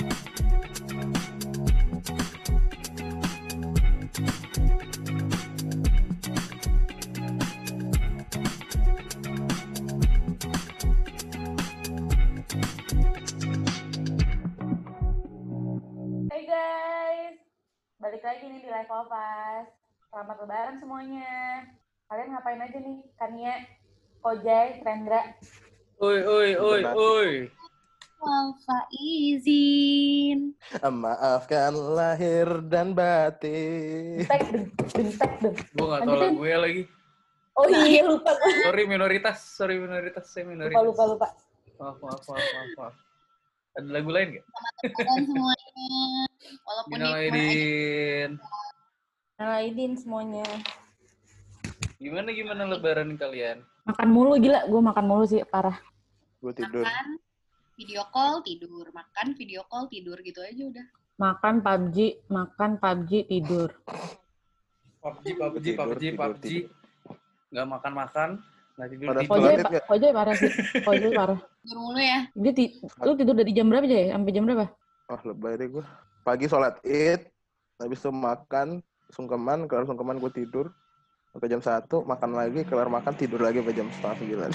Hai guys, balik lagi nih di Live Opas. Selamat lebaran semuanya. Kalian ngapain aja nih? Kania, Kojai, Rendra. Oi, oi, oi, oi. Alfa izin. Maafkan lahir dan batin. Tek, deng, deng, tek, deng. Gue gak tau lagu gue lagi. Oh iya, lupa. Sorry minoritas, sorry minoritas, saya Lupa, minoritas. lupa, lupa. Maaf, maaf, maaf, maaf, maaf. Ada lagu lain gak? Kalian semuanya. Walaupun Minal di Aidin. Nah, Aidin semuanya. Gimana gimana lebaran kalian? Makan mulu, gila. Gue makan mulu sih, parah. Gue tidur. makan, video call, tidur. Makan, video call, tidur gitu aja udah. Makan PUBG, makan PUBG, tidur. PUBG, PUBG, Tidur, PUBG, tidur, PUBG. tidur. Gak makan-makan, gak tidur Pada tidur. Sholat Kojai, id pa- nggak? Kojai parah sih. Kojai parah. Tidur mulu ya. Dia ti lu tidur dari jam berapa aja ya? Sampai jam berapa? Oh lebay deh gue. Pagi sholat id, habis itu makan, sungkeman, kelar sungkeman gue tidur. Sampai jam satu, makan lagi, kelar makan, tidur lagi sampai jam setengah sembilan.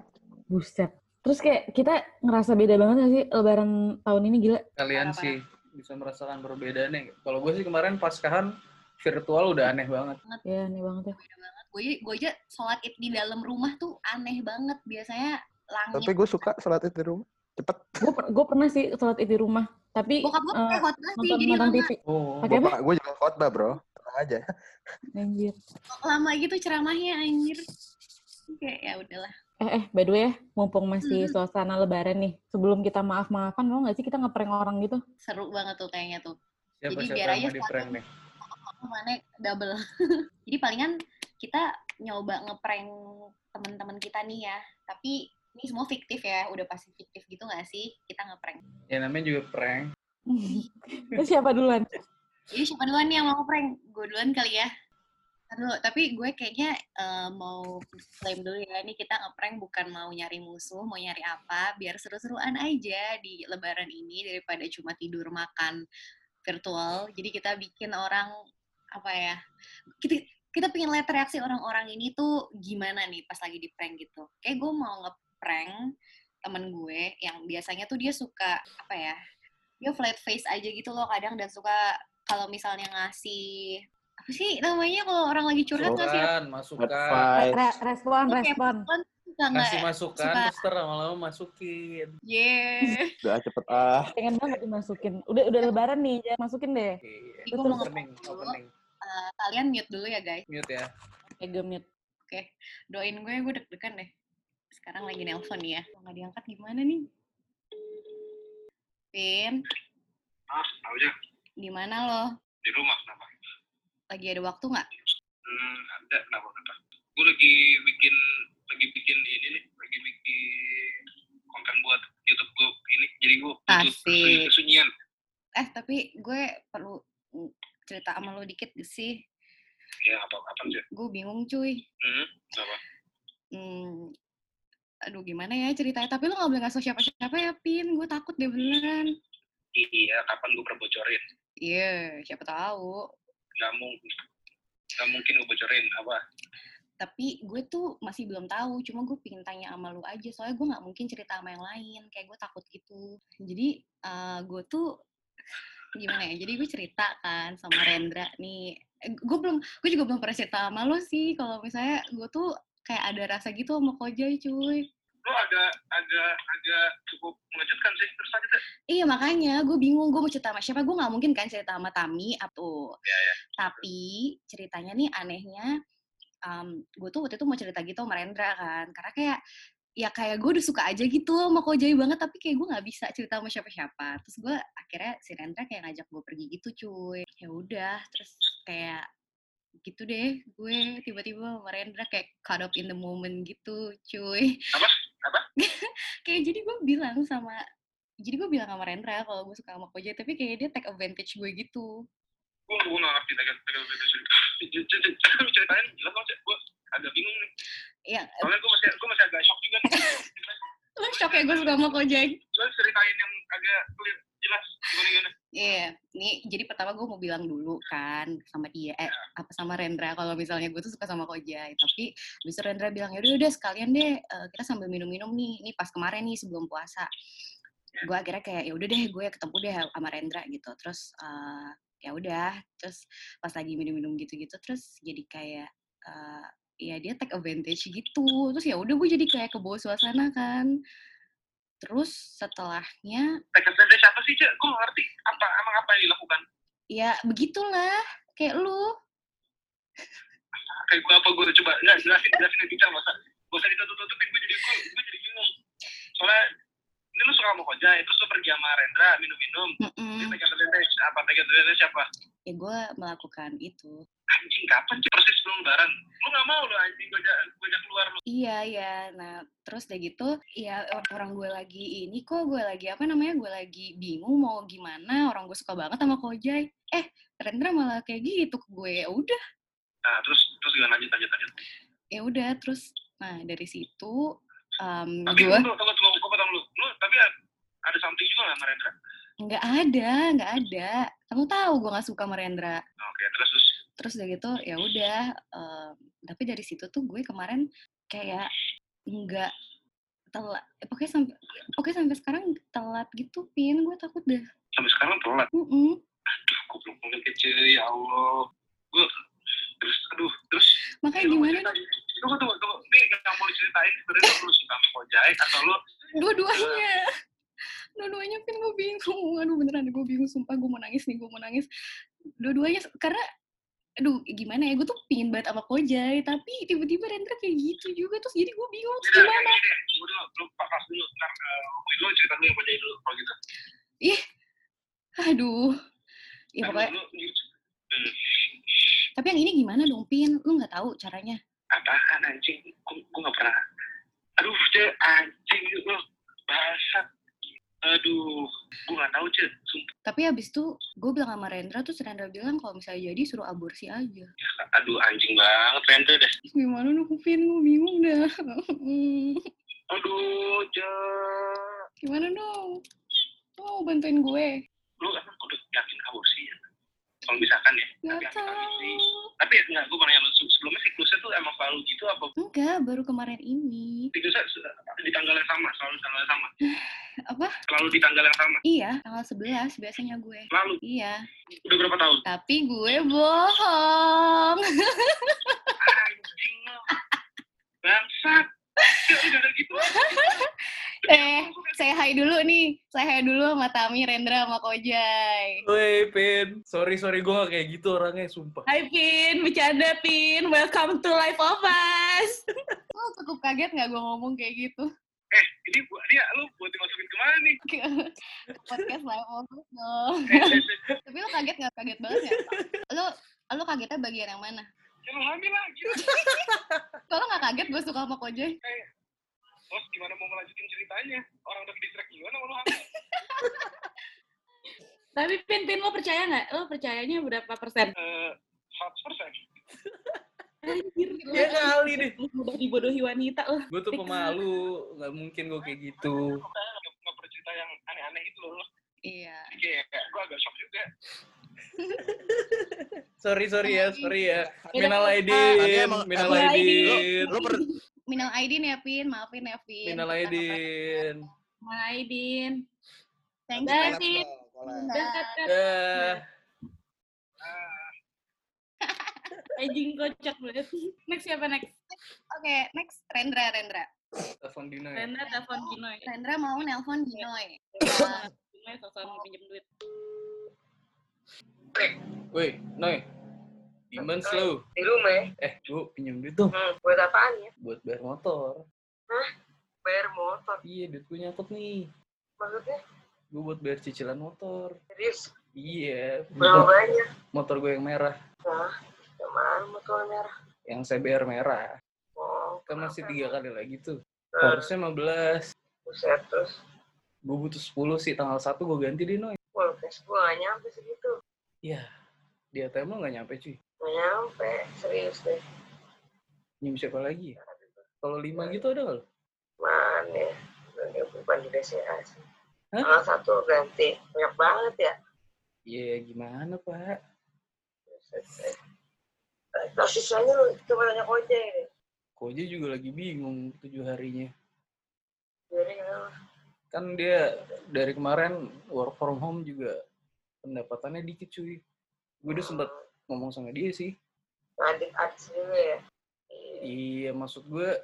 Buset. Terus kayak kita ngerasa beda banget gak sih lebaran tahun ini gila? Kalian sih bisa merasakan perbedaannya. Kalau gue sih kemarin paskahan virtual udah aneh banget. Ya, aneh banget ya. Beda banget. Gue gue aja sholat id di dalam rumah tuh aneh banget. Biasanya langit. Tapi gue suka sholat id di rumah. Cepet. Gue gue pernah sih sholat id di rumah, tapi Bokap gue eh, pakai khotbah sih, nonton jadi lama, TV. Oh, Pakai apa? Gue juga khotbah bro. Tenang aja. Anjir. lama gitu ceramahnya anjir. Kayak ya udahlah. Eh, eh, by the way ya, mumpung masih Mhm. suasana lebaran nih, sebelum kita maaf-maafan, mau nggak sih kita ngeprank orang gitu? Seru banget tuh kayaknya tuh. siapa Jadi siapa biar aja prank nih? mana double. Jadi palingan kita nyoba ngeprank teman-teman kita nih ya. Tapi ini semua fiktif ya, udah pasti fiktif gitu nggak sih? Kita ngeprank. Ya namanya juga prank. Terus siapa duluan? Jadi siapa duluan nih yang mau ngeprank? Gue duluan kali ya. Aduh, tapi gue kayaknya eh, mau klaim dulu ya, ini kita ngeprank bukan mau nyari musuh, mau nyari apa, biar seru-seruan aja di lebaran ini daripada cuma tidur makan virtual. Jadi kita bikin orang, apa ya, kita, kita pengen lihat reaksi orang-orang ini tuh gimana nih pas lagi di prank gitu. Kayak gue mau ngeprank temen gue yang biasanya tuh dia suka, apa ya, dia flat face aja gitu loh kadang dan suka kalau misalnya ngasih apa sih namanya kalau orang lagi curhat ngasih? Masukan. Re- respon, Kayak respon. Kasih masukan, suka- terus lama-lama masukin. yeah Udah cepet ah. Pengen banget dimasukin. Udah udah lebaran nih, jangan masukin deh. Iya. Gue mau Opening, opening. Eh, kalian mute dulu ya guys Mute ya. Ego mute. doain gue gue deg-degan deh sekarang lagi nelpon ya kalau nggak diangkat gimana nih Pin Ah, tahu aja. di mana lo Di rumah kenapa? Lagi ada waktu nggak Hmm, ada kenapa kenapa? Gue lagi bikin lagi bikin ini nih, lagi bikin konten buat YouTube gue ini. Jadi gue Asik. kesunyian. eh tapi gue perlu cerita sama lo dikit gak sih Ya apa apa sih? gue bingung cuy Hmm, apa? hmm, aduh gimana ya ceritanya tapi lo nggak boleh ngasih siapa-siapa ya pin gue takut deh beneran Iya, kapan gue pernah bocorin? iya siapa tahu Gak mungkin. Gak mungkin gue bocorin apa? tapi gue tuh masih belum tahu cuma gue pingin tanya sama lu aja soalnya gue nggak mungkin cerita sama yang lain kayak gue takut gitu jadi eh, gue tuh gimana ya jadi gue cerita kan sama Rendra nih Eh, gue belum gue juga belum pernah cerita sama lo sih kalau misalnya gue tuh kayak ada rasa gitu sama Kojai cuy Lo agak agak agak cukup mengejutkan sih. Terus aja deh. Iya makanya gue bingung gue mau cerita sama siapa gue nggak mungkin kan cerita sama Tami atau Iya, tapi ceritanya nih anehnya um, gue tuh waktu itu mau cerita gitu sama Rendra kan karena kayak ya kayak gue udah suka aja gitu sama Kojai banget tapi kayak gue nggak bisa cerita sama siapa-siapa terus gue akhirnya si Rendra kayak ngajak gue pergi gitu cuy ya udah terus kayak gitu deh gue tiba-tiba sama Rendra kayak caught up in the moment gitu cuy Apa? Apa? kayak jadi gue bilang sama jadi gue bilang sama Rendra kalau gue suka sama Kojai tapi kayak dia take advantage gue gitu Gue gue nggak ngerti agak agak ceritain jelas. Gue agak bingung nih. ya Soalnya gue masih gue masih agak shock juga lo shock ya gue suka sama Kojai Soalnya ceritain yang agak clear jelas gimana? Iya, nih jadi pertama gue mau bilang dulu kan sama dia, eh apa sama Rendra kalau misalnya gue tuh suka sama Kojai, tapi bisa Rendra bilang ya udah sekalian deh eh, kita sambil minum-minum nih, ini pas kemarin nih sebelum puasa. Gue akhirnya kayak ya udah deh gue ketemu deh sama Rendra gitu, terus eh, ya udah, terus pas lagi minum-minum gitu-gitu, terus jadi kayak eh, ya dia take advantage gitu, terus ya udah gue jadi kayak ke bawah suasana kan. Terus setelahnya Tekan tanda siapa sih cek gue ngerti. Apa emang apa yang dilakukan? Ya begitulah. Kayak lu. Kayak gue apa gue coba nggak jelasin jelasin lebih bicara masa gak usah ditutup tutupin gue jadi gue gue jadi bingung. Soalnya ini lu suka sama Kojai terus lu pergi sama Rendra minum-minum. Mm-mm. ini tekan tanda apa tanda siapa? Ya gue melakukan itu. Anjing kapan sih sebelum lebaran lu nggak mau lu anjing gue ajak keluar lu. Iya iya. Nah terus udah gitu ya or- orang gue lagi ini kok gue lagi apa namanya gue lagi bingung mau gimana. Orang gue suka banget sama Kojai. Eh Rendra malah kayak gitu ke gue. Ya udah. Nah terus terus gimana? Lanjut lanjut lanjut. Ya udah terus nah dari situ em, tapi gue tunggu tunggu gue potong lu lu tapi ada something juga sama Rendra nggak ada nggak ada. Kamu tahu gue nggak suka sama Rendra. Oke terus terus? Terus udah gitu ya udah em, tapi dari situ tuh gue kemarin kayak nggak telat eh, pokoknya sampai pokoknya sampai sekarang telat gitu pin. Gue takut deh. Sampai sekarang telat? Mm-mm. aduh goblok banget kece ya Allah. Gue terus aduh terus? Makanya mau gimana? cerita- tunggu tunggu tunggu. Ini yang mau diceritain sebenarnya lu suka Kojai atau lu? Dua-duanya dua-duanya pin gue bingung aduh beneran gue bingung sumpah gue mau nangis nih gue mau nangis dua-duanya karena aduh gimana ya gue tuh pingin banget sama Kojai tapi tiba-tiba Rendra kayak gitu juga terus jadi gue bingung terus gimana. Tunggu dulu, lu pas dulu, ntar ngomongin dulu cerita dulu yang Kojai dulu, kalau gitu. aduh ya pokoknya lu- lu- tapi yang ini gimana dong pin lu nggak tahu caranya apaan anjing? Gue gue gak pernah. Aduh, anjing lu basah. Aduh, gue gak tahu cek. Sumpah. tapi habis itu gue bilang sama Rendra terus Rendra bilang kalau misalnya jadi suruh aborsi aja Aduh, anjing banget Rendra deh. gimana dong Pin gue bingung dah Aduh, cek. gimana dong mau bantuin gue Lu emang udah yakin aborsi ya? Kalau misalkan ya, nggak tapi tahu Tapi enggak, gue mau nanya lu, se- sebelumnya siklusnya tuh emang selalu gitu apa? enggak baru kemarin ini Siklusnya di tanggal yang sama, selalu tanggal yang sama? apa Selalu di tanggal yang sama? iya tanggal 11 biasanya gue Lalu, iya udah berapa tahun? tapi gue bohong anjing lo bangsat gitu eh saya hai dulu nih saya hai dulu sama Tami Rendra sama Kojai Woi, Pin. Sorry, sorry. Gue gak kayak gitu orangnya, sumpah. Hai Pin, bercanda Pin. Welcome to Life of Us. lo cukup kaget nggak gue ngomong kayak gitu eh ini buat dia lu buat dimasukin ke mana nih? Podcast live of Us dong. Eh, eh, eh, tapi lo kaget nggak? Kaget banget ya? Lo lo kagetnya bagian yang mana? Ya lu hamil lagi kalau nggak kaget gue suka sama Kojai terus gimana mau melanjutin ceritanya? Orang udah distract gimana mau lu hamil? Tapi Pin, Pin lo percaya nggak? Lo percayanya berapa persen? Eh, 100% Anjir, Ya kali deh. mudah dibodohi wanita lo. Gue tuh pemalu. Gak mungkin gue kayak gitu. Nggak cerita yang aneh-aneh gitu loh iya kayak gue agak shock juga Sorry, sorry ya. Sorry ya. Minal aidin. Minal aidin. Per, Minal Aidin ya Pin maafin ya Pin Minal aidin. Hai Din. pernah- thank you Dah, collab Din. dong, collab. Dah, cut, cut. Dah. Anjing kocak banget. Next siapa next? oke next Rendra Rendra Telepon Dino ya. Renda telepon Ginoy. Rendra mau nelpon Ginoy Ginoy sosokan pinjem duit. Woi, Noy. Gimana lu? Di rumah ya? Eh, gua pinjam duit dong Hmm, buat apaan ya? buat bayar motor. Bayar motor. Iya, duit gue nyangkut nih. Maksudnya Gue buat bayar cicilan motor. serius? Iya, Berapa motor, banyak? motor gue yang merah. Nah, yang mana motor merah? Yang CBR merah. Oh, Kan masih tiga kali lagi tuh. nah, Harusnya 15. buset terus. Gue butuh 10 sih, tanggal 1 gue ganti deh, Noy. Wah, cash gue gak nyampe segitu. Iya, di ATM lo gak nyampe cuy. Gak nyampe, serius deh. Nyim siapa lagi ya? Kalau 5 gitu ada gak lo? Mana ya? Bukan di BCA sih. Hah? Tanggal satu ganti. Banyak banget ya. Iya, gimana, Pak? Terus sisanya lu cuma nanya ojek deh. Koji juga lagi bingung tujuh harinya. Jadi? Kan dia dari kemarin work from home juga pendapatannya dikit cuy. Gue udah sempat ngomong sama dia sih. Adit-adit juga ya. Iya, maksud gue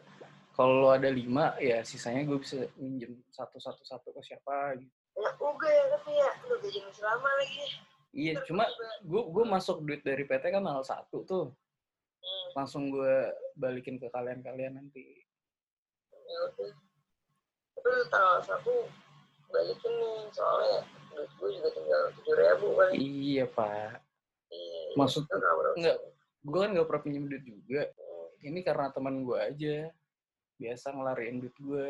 kalau ada lima ya sisanya gue bisa minjem satu satu satu ke siapa gitu. Ya uga ya tapi ya lu gajinya selama lagi. Iya, cuma gue gue masuk duit dari PT kan tanggal satu tuh. Hmm, Langsung gue balikin ke kalian-kalian nanti. ya udah. Tapi tanggal satu balikin nih soalnya duit gue juga tinggal tujuh ribu kali. Iya, Pak. Iya, Maksud nggak berapa. enggak, gue kan gak pernah pinjem duit juga. Ini karena teman gue aja. Biasa ngelariin duit gue.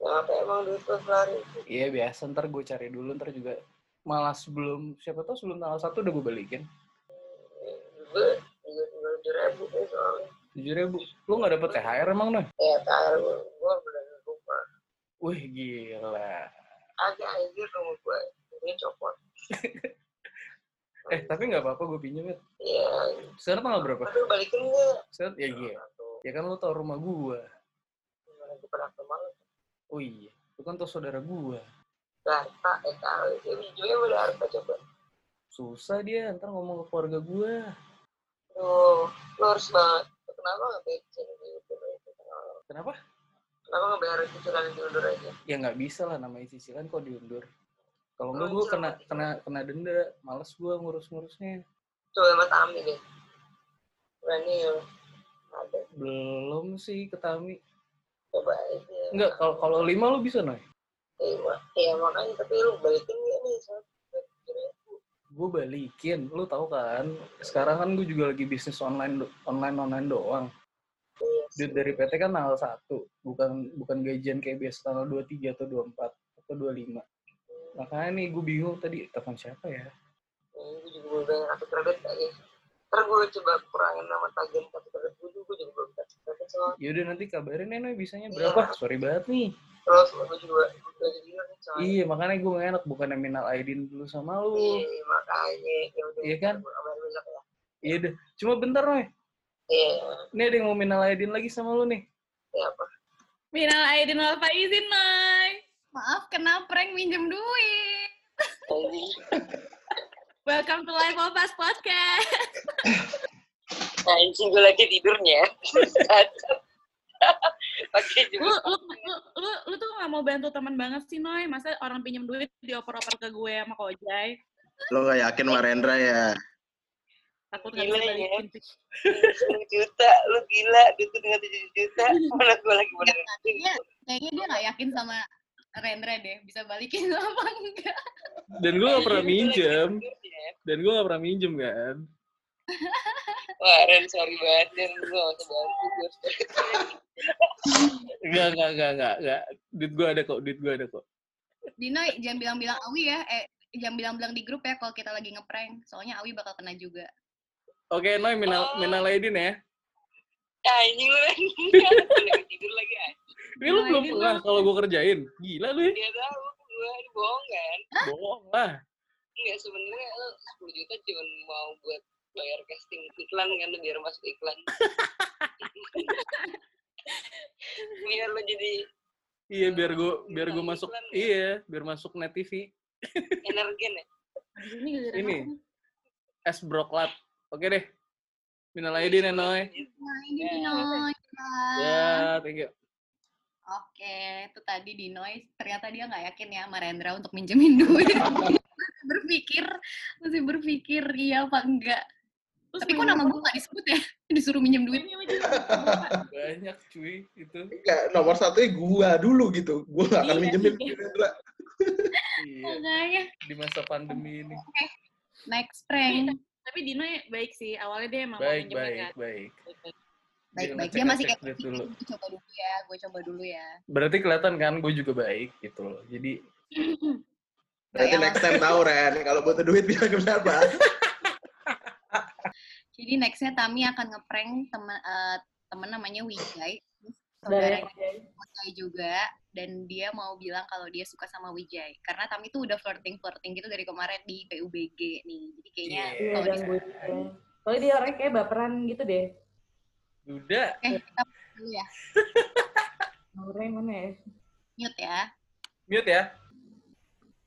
Kenapa emang duit lu lari? Iya, biasa. Ntar gue cari dulu, ntar juga malah sebelum, siapa tahu sebelum tanggal satu udah gue balikin. Gue tujuh ribu nih soalnya. tujuh ribu. Lu gak dapet THR emang, Noy? Ya terakhir gue, gue bener lupa. Wih, gila. Agak anjir sama gue. Ini copot. Eh, tapi gak apa-apa gue pinjem, ya. Iya. Sekarang tanggal berapa? Lu balikin nggak? Set, ya iya. Satu. Ya kan lu tau rumah gue. Gimana gue pernah ke malam. Oh iya, lu kan tau saudara gue. Darta, eh kali. Saya pinjamnya sama Darta coba. Susah dia, ntar ngomong ke keluarga gue. Tuh, lu harus banget. Kenapa nggak itu? Kenapa? Kenapa nggak bayar cicilan di diundur aja? Ya nggak bisa lah namanya cicilan kok diundur. Kalau enggak gue kena kena kena denda, males gue ngurus-ngurusnya. Coba Mas Ami deh. Berani ya. Ada. Belum sih ketami. Coba aja. Enggak, kalau kalau lima lu bisa Noy. Iya, iya makanya. Tapi lu balikin nggak nih? Gue balikin, lu tahu kan? Sekarang kan gue juga lagi bisnis online online online doang. Iya. Duit dari PT kan tanggal satu, bukan bukan gajian kayak biasa tanggal 23 atau 24 atau 25. Makanya nih gue bingung tadi telepon siapa ya? Ini gue juga belum bayar kartu kredit lagi. Ntar gue coba kurangin nama tagihan kartu kredit gue juga, gue juga belum kartu kredit soalnya. Yaudah nanti kabarin ya bisanya berapa? Sorry banget nih. Terus gue juga nih. Iya, makanya gue gak enak bukan minal aidin dulu sama lu. Iya, makanya. Ya Iya kan? ya. Iya deh. Cuma bentar Noy. Iya, Ini ada yang mau minal aidin lagi sama lu nih. iya apa? Minal aidin wal faizin, Noy. Maaf, kena prank minjem duit. Welcome to Life of Us Podcast. Anjing gue lagi tidurnya. Pakai Lu, juga. lu, lu, lu, lu tuh gak mau bantu teman banget sih, Noy. Masa orang pinjam duit dioper-oper ke gue sama Kojai. Lo gak yakin Marendra ya? Takut gak Gila ya. balikin. 10 juta, lu gila. Duit dengan 7 juta. Mana gue lagi bener. Kayaknya, kayaknya dia nggak yakin sama Rendra deh, bisa balikin apa enggak. Dan gue gak pernah lagi minjem. tidurnya. Dan gue gak pernah minjem kan. Wah, Ren, sorry banget. Ren, gue gak usah bantu. Gue harus balik. Enggak, enggak, enggak, enggak, enggak. Duit gue ada kok, duit gue ada kok. Dino, jangan bilang-bilang Awi ya. Eh, jangan bilang-bilang di grup ya kalau kita lagi ngeprank. Soalnya Awi bakal kena juga. Oke, Noy, minal, minal aidin ya. Ah, ini lu, lagi tidur lagi, anjing. Ini lu belum pernah kalau gue kerjain. Gila lu ya. Dia tahu gue bohong kan? Bohong lah. Enggak, sebenarnya lu 10 juta cuma mau buat bayar casting iklan kan biar masuk iklan. biar lo jadi Iya, biar gue biar gue masuk iklan ya? iya, biar masuk net TV. energen ya. Ini? Es broklat. Oke deh. Minal aidin ya, Noy. Nah, ini Ya. Ya, thank you. Oke, itu tadi Dinoy. Ternyata dia nggak yakin ya sama Rendra untuk minjemin duit. Masih berpikir, masih berpikir iya apa enggak. Terus Tapi kok nama gue nggak disebut ya? Disuruh minjem duit. Banyak cuy itu. Enggak, nomor satunya gua dulu gitu. Gua gak akan Iya, minjemin iya. Marendra. Iya, Makanya. di masa pandemi ini. Next prank. Tapi Dino baik sih. Awalnya dia emang mau Baik, minjemin baik, kan. baik. Baik-baik. ngecek- Dia masih kayak, duit dulu. gue coba dulu ya, gue coba dulu ya. Berarti kelihatan kan gue juga baik gitu loh. Jadi Berarti next time tahu Ren, kalau butuh duit bilang ke siapa? Jadi nextnya Tami akan ngeprank teman eh, teman namanya Wijay, saudaranya Wijay juga. dan dia mau bilang kalau dia suka sama Wijay karena Tami tuh udah flirting flirting gitu dari kemarin di PUBG nih jadi kayaknya. Iya, kalau dan dia. Soalnya dia orangnya kayak baperan gitu deh. Duda. eh kita dulu ya Nomornya mana ya? mute ya Mute ya.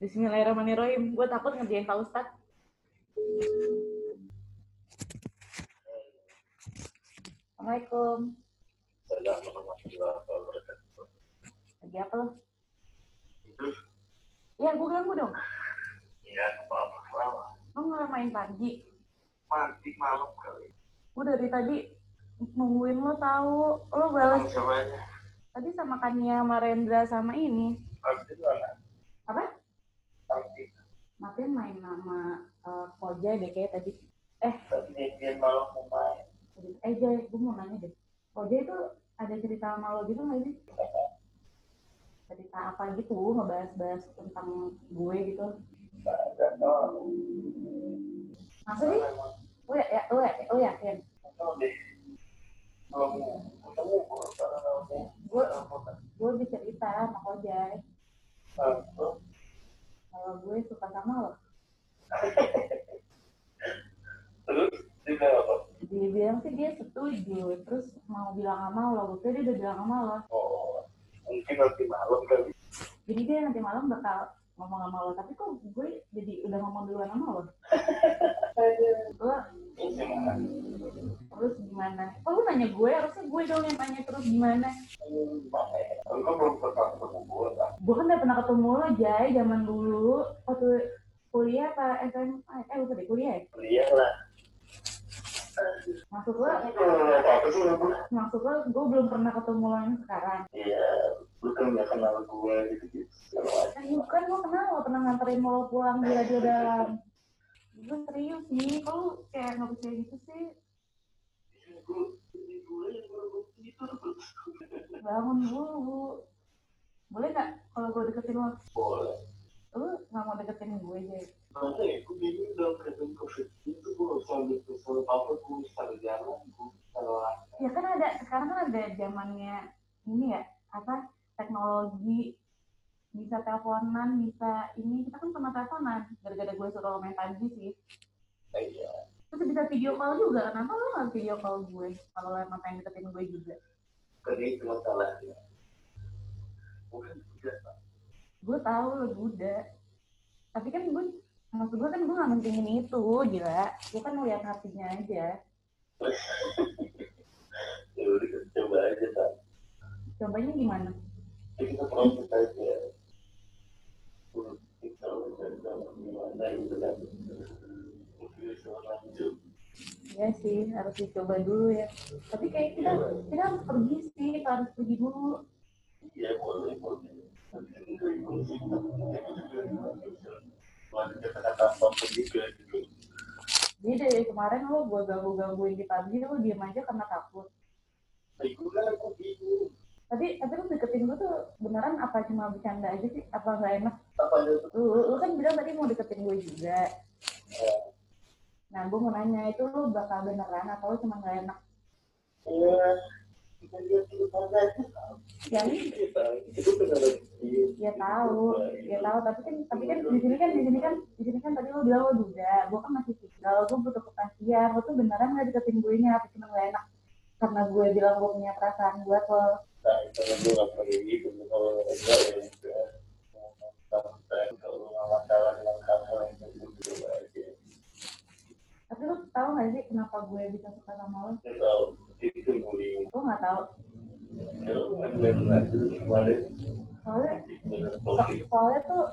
Bismillahirrahmanirrahim. Gue takut ngerjain Pak Ustadz. Assalamualaikum. Lagi apa lo? Ya, gue ganggu dong. Iya, apa-apa. Lo nggak main pagi? Mati malam kali. Gue dari tadi nungguin lo tahu. Lo balas tadi sama Kania, sama Rendra, sama ini. Pasti. Apa? Pasti. Martin main nama uh, Koja deh kayak tadi. Eh, Tapi dia malam mau main. Eh Jay, gue mau nanya deh. Koja itu ada cerita sama lo gitu nggak sih? Cerita apa gitu, ngebahas-bahas tentang gue gitu. Masa sih? Lo ya, ya, lo ya? Tahu deh. Belum baru sekarang aku. Gue, gue udah cerita sama Koja. Aku. Kalau gue suka sama lo. Terus dia apa? Dia bilang sih dia setuju, terus mau bilang sama lo. Gue dia udah bilang sama lo. Oh, mungkin nanti malam kali. Jadi dia nanti malam bakal ngomong sama lo. Tapi kok gue jadi udah ngomong duluan sama lo? Lo Gimana? terus gimana? Kok lu nanya gue? Harusnya gue dong yang tanya terus gimana? Ya? Aku belum pernah ketemu gue kan. Gue kan udah pernah ketemu lo, Jay, zaman dulu. Waktu kuliah apa SMA? Eh, lupa deh, kuliah ya? Kuliah lah. Maksud lo, maksud lo gue belum pernah ketemu lo yang sekarang. Iya, lu kan gak kenal gue gitu-gitu. Segala macam. Eh, bukan, gue kenal lo pernah nganterin lo pulang di radio dalam. Gue serius nih, kok lu kayak nggak percaya gitu sih? Bangun dulu. Boleh nggak kalau gue deketin lo? Boleh. Lu nggak mau deketin gue, Jay? Makanya aku bingung dong ketemu covid itu gue bisa ambil sesuatu apa gue bisa jalan gue bisa olahraga. Ya kan ada, sekarang kan ada zamannya ini ya, apa, teknologi, bisa teleponan, bisa ini, kita kan pernah teleponan, gara-gara gue suruh lo main pagi sih. Iya. Terus bisa video call juga, kenapa lo nggak video call gue, kalau lo emang pengen deketin gue juga? Karena itu masalahnya. Bukan tidak. Gue tahu lo Buddha, tapi kan gue, maksud gue kan gue nggak mentingin itu, gila. Gue kan ngeliat hatinya aja. Ya udah coba aja kan. Cobanya gimana? Jadi kita proses aja. Kita gimana kan. Ya sih, harus dicoba dulu ya. Tapi kayak kita, kita harus pergi sih, kita harus pergi dulu. Iya boleh boleh. Jadi dari kemarin lo gue ganggu-gangguin di PUBG, lo diem aja karena takut. Tapi, tapi lo deketin gue tuh beneran apa cuma bercanda aja sih? Apa nggak enak? Lu, lu kan bilang tadi mau deketin gue juga. Nah, gue mau nanya, itu lo bakal beneran atau lo cuma nggak enak? Iya. Pada Ya, itu ya tahu, ya tahu. Tapi kan, tapi kan di sini kan, di sini kan, di sini kan tadi lo bilang lo duda. Gue kan masih tinggal, gue butuh kepastian. Lo tuh beneran nggak deketin gue nya apa cuma nggak enak? Karena gue bilang gue punya perasaan buat lo. Nah, gue nggak perlu gitu kalau enggak ya udah. Sampai kalau nggak masalah dengan kamu yang gitu aja. Tapi lo tahu nggak sih kenapa gue bisa suka sama lo? Tahu itu bullying. Lo nggak tahu. Soalnya, soalnya tuh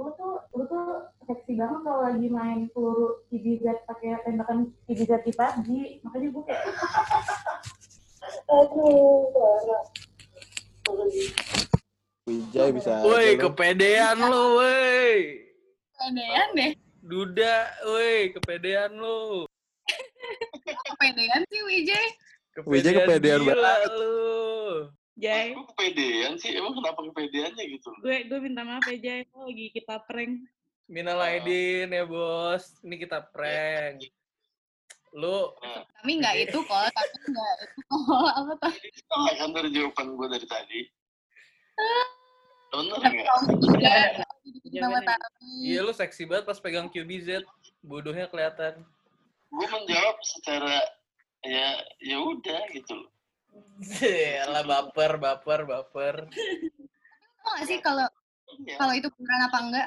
lu tuh lu tuh seksi banget kalau lagi main peluru IBZ pakai tembakan IBZ di PUBG makanya gue kayak Aduh. Wijay bisa Woi, lu. kepedean lo, woi. kepedean deh Duda, woi, kepedean lo. kepedean sih Wijay Wijay kepedean gila banget. lu. Jay, Gue kepedean sih, emang kenapa kepedeannya gitu? gue gue minta maaf ya Jay, lo lagi kita prank. Minal aidin ya, Bos. Ini kita prank. Lu tapi nggak itu kok tapi nggak itu kok apa tuh Salah kan dari jawaban gue dari tadi. Bener nggak? Iya. Iya lu seksi banget pas pegang QBZ. Bodohnya kelihatan. Gue menjawab secara ya ya udah gitu loh. Lah baper, baper, baper. Tau gak sih kalau Iya, kalau itu beneran apa enggak?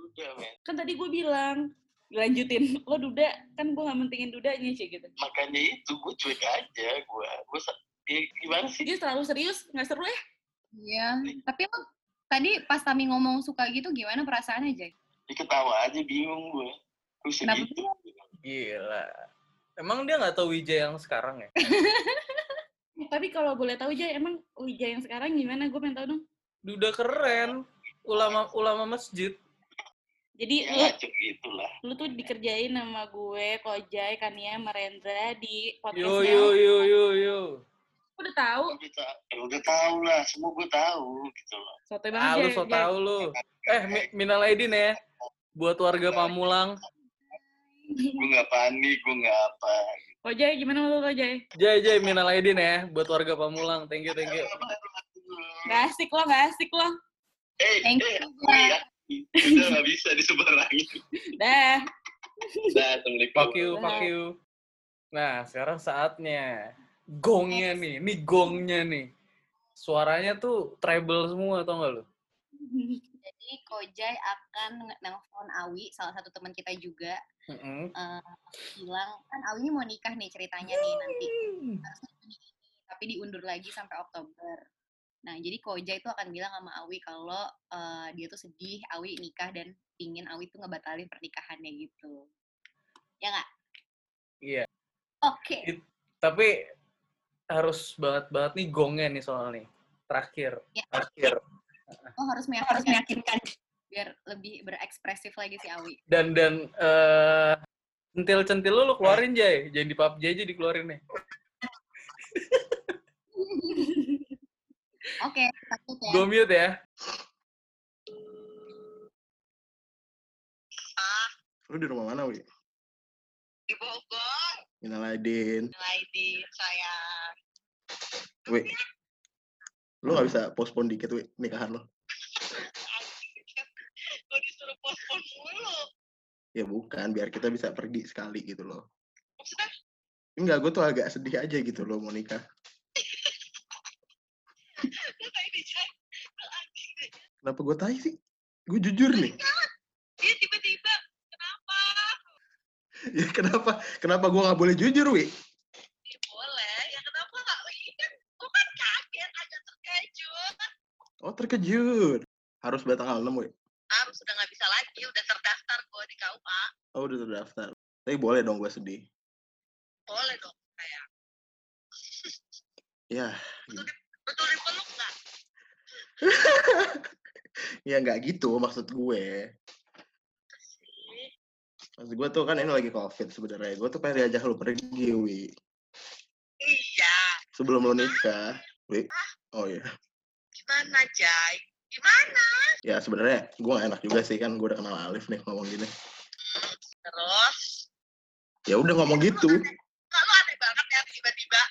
udah men. Kan tadi gue bilang, lanjutin. Lo duda, kan gue gak mentingin dudanya sih gitu. Makanya itu gue cuek aja gue. Gue ya, gimana sih? Dia terlalu serius, gak seru ya? Iya. Tapi lo tadi pas Tami ngomong suka gitu gimana perasaannya, Jay? Ya, ketawa aja bingung gue. Gue Kenapa. Gila. Emang dia nggak tahu Wijaya yang sekarang ya? Tapi kalau boleh tahu Jay, emang Wija yang sekarang gimana? Gue pengen tahu dong. Udah keren. Ulama ulama masjid. Jadi Ya lu, gitulah. lu tuh dikerjain sama gue, Kojai, Kania, Marendra di Yo podcastnya. yo yo yo yo. Lu udah tahu. Udah, ta- ya udah tahu lah, semua gue tahu gitu loh. Sotoy banget, Ah lu so tau lu. Eh Mi- minal aidin ya. Buat warga Pamulang. Gue nggak panik, gue nggak apa. Kojai, gimana menurut lo, Jay? Jai Jai minal aidin ya. Buat warga Pamulang. Thank you thank you. Gak asik lo, gak asik lo. Eh, Thank eh, you, gue ya. Udah nggak bisa diseberangin. Dah. Dah, assalamualaikum. Fuck you, fuck you. Nah, sekarang saatnya. Gongnya nih, ini gongnya nih. Suaranya tuh treble semua, tau gak lu? Jadi Kojai akan nelpon Awi, salah satu teman kita juga, Mm-mm. eh, bilang kan Awi ini mau nikah nih ceritanya nih nanti tapi diundur lagi sampai Oktober. Nah, jadi Koja itu akan bilang sama Awi kalau eh, dia tuh sedih Awi nikah dan pingin Awi tuh ngebatalin pernikahannya gitu. Ya nggak? Iya. Oke. Tapi harus banget-banget nih gongnya nih soal nih. Terakhir. Ya. Terakhir. Oh harus meyakinkan, harus meyakinkan biar lebih berekspresif lagi si Awi. Dan dan eh centil-centil lu lu keluarin Jay. Jangan di PUBG aja dikeluarin nih. Oke, takut ya. Gue mute ya. Lu di rumah mana, Wi? Di Bogor, Minal aidin. Laidi, sayang. Wi. Lu gak bisa postpone dikit, Wi, nikahan lo. Gue disuruh pospon mulu. Ya bukan, biar kita bisa pergi sekali gitu loh. Maksudnya, Enggak, gue tuh agak sedih aja gitu loh mau nikah. deh. Kenapa gue tahu sih? Gue jujur nih. Dia tiba-tiba, kenapa? Ya kenapa? Kenapa gue gak boleh jujur, Wi? Ya boleh, ya kenapa nggak? Ini kan, gue kan kaget, agak terkejut. Oh terkejut. Harus tanggal 6, Wi. Harus udah nggak bisa lagi, udah terdaftar gue di KUA. Oh udah terdaftar. Tapi boleh dong gue sedih. Boleh dong, kayak. Ya, Betul dipeluk nggak? ya nggak gitu maksud gue. Maksud gue tuh kan ini lagi covid sebenarnya. Gue tuh pengen diajak lu pergi, Wi. Iya, Sebelum lu nikah, Wi. Oh iya. Gimana Jai? Gimana? Ya sebenarnya gue gak enak juga sih kan. Gue udah kenal Alif nih ngomong gini. Terus, Ya udah ngomong gitu. lu aneh banget ya tiba-tiba.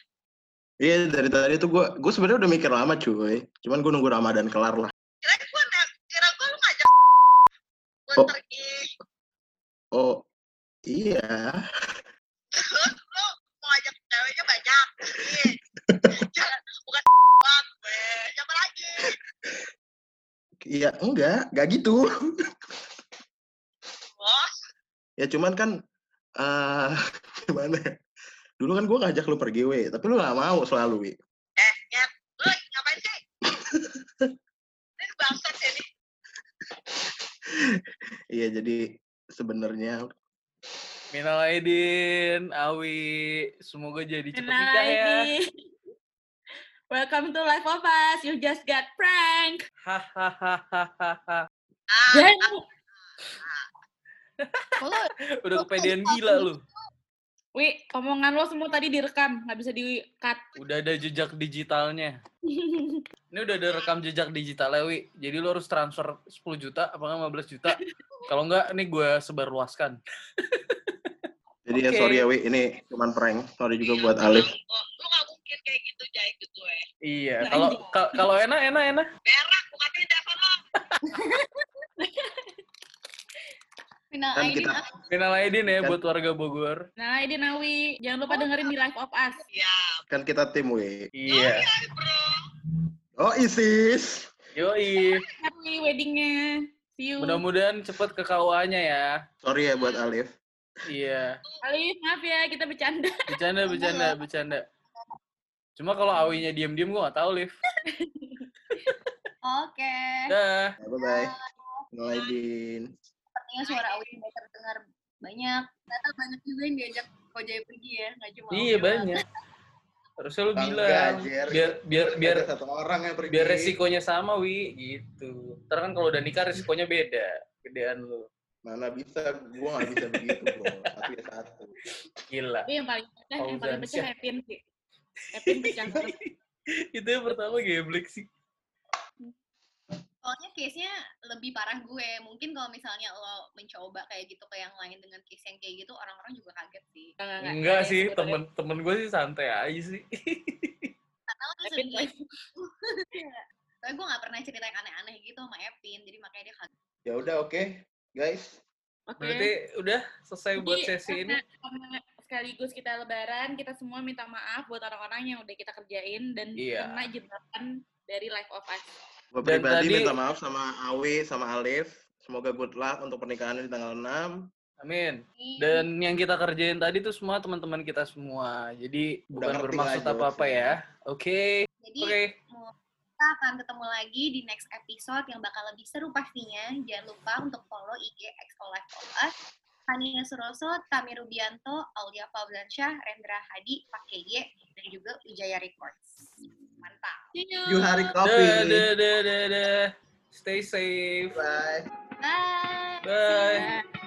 Iya dari tadi tuh gue gue sebenarnya udah mikir lama cuy. Cuman gue nunggu Ramadan kelar lah. Kira gue kira gue lu ngajak gue Oh. pergi. Oh iya. Terus lu mau ngajak ceweknya banyak. Nih. Jangan, Iya enggak, enggak gitu. Bos, ya cuman kan eh gimana ya? Dulu kan gue ngajak lu pergi, we. Tapi lu gak mau selalu, we. eh, ya, lu ngapain sih? Ini bangsat ya nih. Iya, jadi sebenarnya Minal aidin, Awi. Semoga jadi Kenal nikah ya. Welcome to Life of Us. You just got prank. Hahaha. Ah, Kalau Udah kepedean gila lu. Wi, omongan lo semua tadi direkam, nggak bisa di-cut. Udah ada jejak digitalnya. Ini udah ada rekam jejak digitalnya, Wi. Jadi lu harus transfer 10 juta, apa nggak 15 juta. Kalau nggak, ini gue sebarluaskan. jadi ya Oke. sorry ya, we. Ini cuman prank. Sorry juga iya, buat Alif. Iya, kalau kalau enak enak enak. Berak bukan tidak lo. Final Dan Aidin, kita, Final Aidin ya kan. buat warga Bogor. Final Aidin Awi, jangan lupa oh, dengerin di Life of Us. Iya. Kan kita tim we. Iya. Oh, Isis. Yoi. Happy weddingnya. See you. Mudah-mudahan cepet ke KUA-nya ya. Sorry ya buat Alif. Iya. Alif, maaf ya, kita bercanda. Bercanda, bercanda, bercanda. Cuma kalau awinya diem-diem gue gak tahu, Liv. Oke. Dah. Bye-bye. Nolaidin. Sepertinya suara Awi tidak terdengar banyak. Ternyata banyak juga yang diajak Kojai pergi ya, nggak cuma Iya banyak. Harusnya lu bilang. Biar biar biar satu orang yang pergi. biar resikonya sama, Wi, gitu. Ntar kan kalau udah nikah resikonya beda. Gedean lu. Mana bisa, gua gak bisa begitu, bro. Satu ya satu. Gila. Tapi yang paling pecah, yang paling pecah. Epin sih. Epin pecah. Itu yang pertama geblek sih. Soalnya case-nya lebih parah gue. Mungkin kalau misalnya lo mencoba kayak gitu ke yang lain dengan case yang kayak gitu, orang-orang juga kaget sih. Enggak, Enggak sih, temen-temen gue sih santai aja sih. Karena lo Tapi gue gak pernah cerita yang aneh-aneh gitu sama Epin, jadi makanya dia kaget. Ya udah, oke. Guys, Oke. Berarti udah selesai buat sesi ini. karena- karena sekaligus kita lebaran, kita semua minta maaf buat orang-orang yang udah kita kerjain dan Iya. kena jebakan dari Live of Us. gue Dan pribadi tadi- minta maaf sama Awi, sama Alif. Semoga good luck untuk pernikahannya di tanggal 6. Amin. Dan yang kita kerjain tadi tuh semua teman-teman kita semua. Jadi bukan ngerti bermaksud apa-apa ya. Oke. Jadi Oke. kita akan ketemu lagi di next episode yang bakal lebih seru pastinya. Jangan lupa untuk follow IG XO Live of Us. Tania Suroso, Tami Rubianto, Aulia Fauzansyah, Rendra Hadi, Pak KY, dan juga Wijaya Records. Mantap. See you. You hari kopi. dah, dah, dah, dah. Stay safe. Bye. Bye. Bye. Bye.